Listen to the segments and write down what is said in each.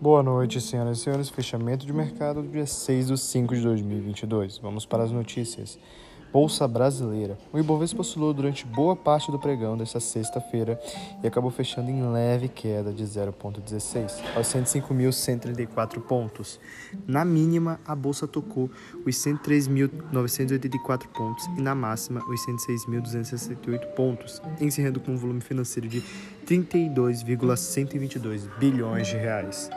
Boa noite, senhoras e senhores. Fechamento de mercado do dia 6 de 5 de 2022. Vamos para as notícias. Bolsa Brasileira. O Ibovespa oscilou durante boa parte do pregão desta sexta-feira e acabou fechando em leve queda de 0,16 aos 105.134 pontos. Na mínima, a bolsa tocou os 103.984 pontos e na máxima os 106.268 pontos, encerrando com um volume financeiro de 32,122 bilhões de reais.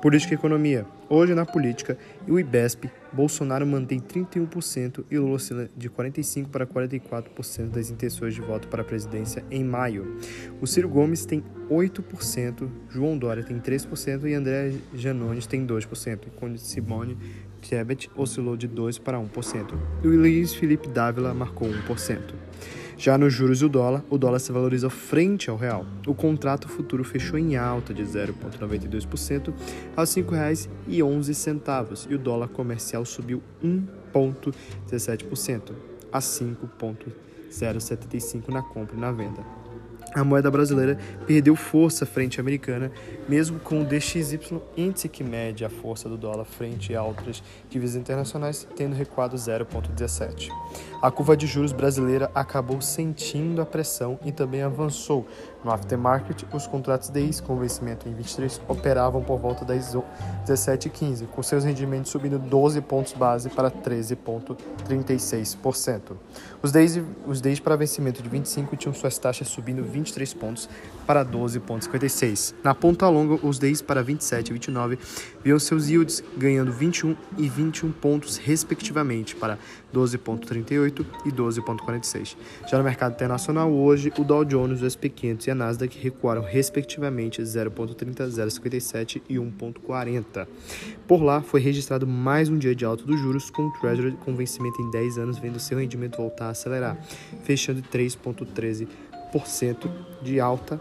Política e economia. Hoje na política, o IBESP, Bolsonaro mantém 31% e Lula oscila de 45% para 44% das intenções de voto para a presidência em maio. O Ciro Gomes tem 8%, João Dória tem 3% e André Janones tem 2%, enquanto Simone Tebet oscilou de 2% para 1%. E o Luiz Felipe Dávila marcou 1%. Já nos juros do dólar, o dólar se valoriza frente ao real. O contrato futuro fechou em alta de 0,92% aos R$ 5,11 e o dólar comercial subiu 1,17% a 5,075 na compra e na venda a moeda brasileira perdeu força frente à americana, mesmo com o DXY, índice que mede a força do dólar frente a outras divisas internacionais, tendo recuado 0,17. A curva de juros brasileira acabou sentindo a pressão e também avançou. No aftermarket, os contratos DIs com vencimento em 23 operavam por volta das 17,15, com seus rendimentos subindo 12 pontos base para 13,36%. Os DIs, os para vencimento de 25 tinham suas taxas subindo 23 pontos para 12,56. Na ponta longa, os DIs para 27 e 29 viam seus yields ganhando 21 e 21 pontos, respectivamente, para 12,38 e 12,46. Já no mercado internacional, hoje, o Dow Jones, o SP 500 e a Nasdaq recuaram, respectivamente, 0,30, 0,57 e 1,40. Por lá, foi registrado mais um dia de alta dos juros, com o Treasury com vencimento em 10 anos, vendo seu rendimento voltar a acelerar, fechando 3,13% de alta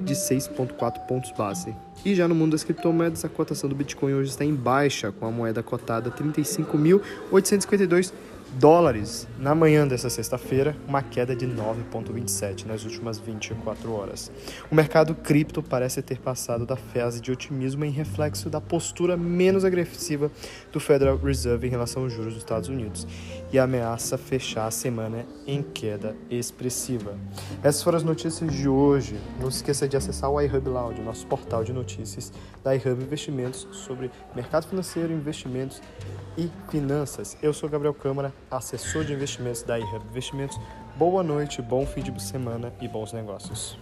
de 6,4 pontos base. E já no mundo das criptomoedas, a cotação do Bitcoin hoje está em baixa, com a moeda cotada 35.852 dólares na manhã dessa sexta-feira, uma queda de 9,27 nas últimas 24 horas. O mercado cripto parece ter passado da fase de otimismo em reflexo da postura menos agressiva do Federal Reserve em relação aos juros dos Estados Unidos e ameaça fechar a semana em queda expressiva. Essas foram as notícias de hoje. Não se esqueça de acessar o iHub Loud, nosso portal de notícias da iHub Investimentos sobre mercado financeiro, investimentos e finanças. Eu sou Gabriel Câmara, assessor de investimentos da iHub Investimentos. Boa noite, bom fim de semana e bons negócios.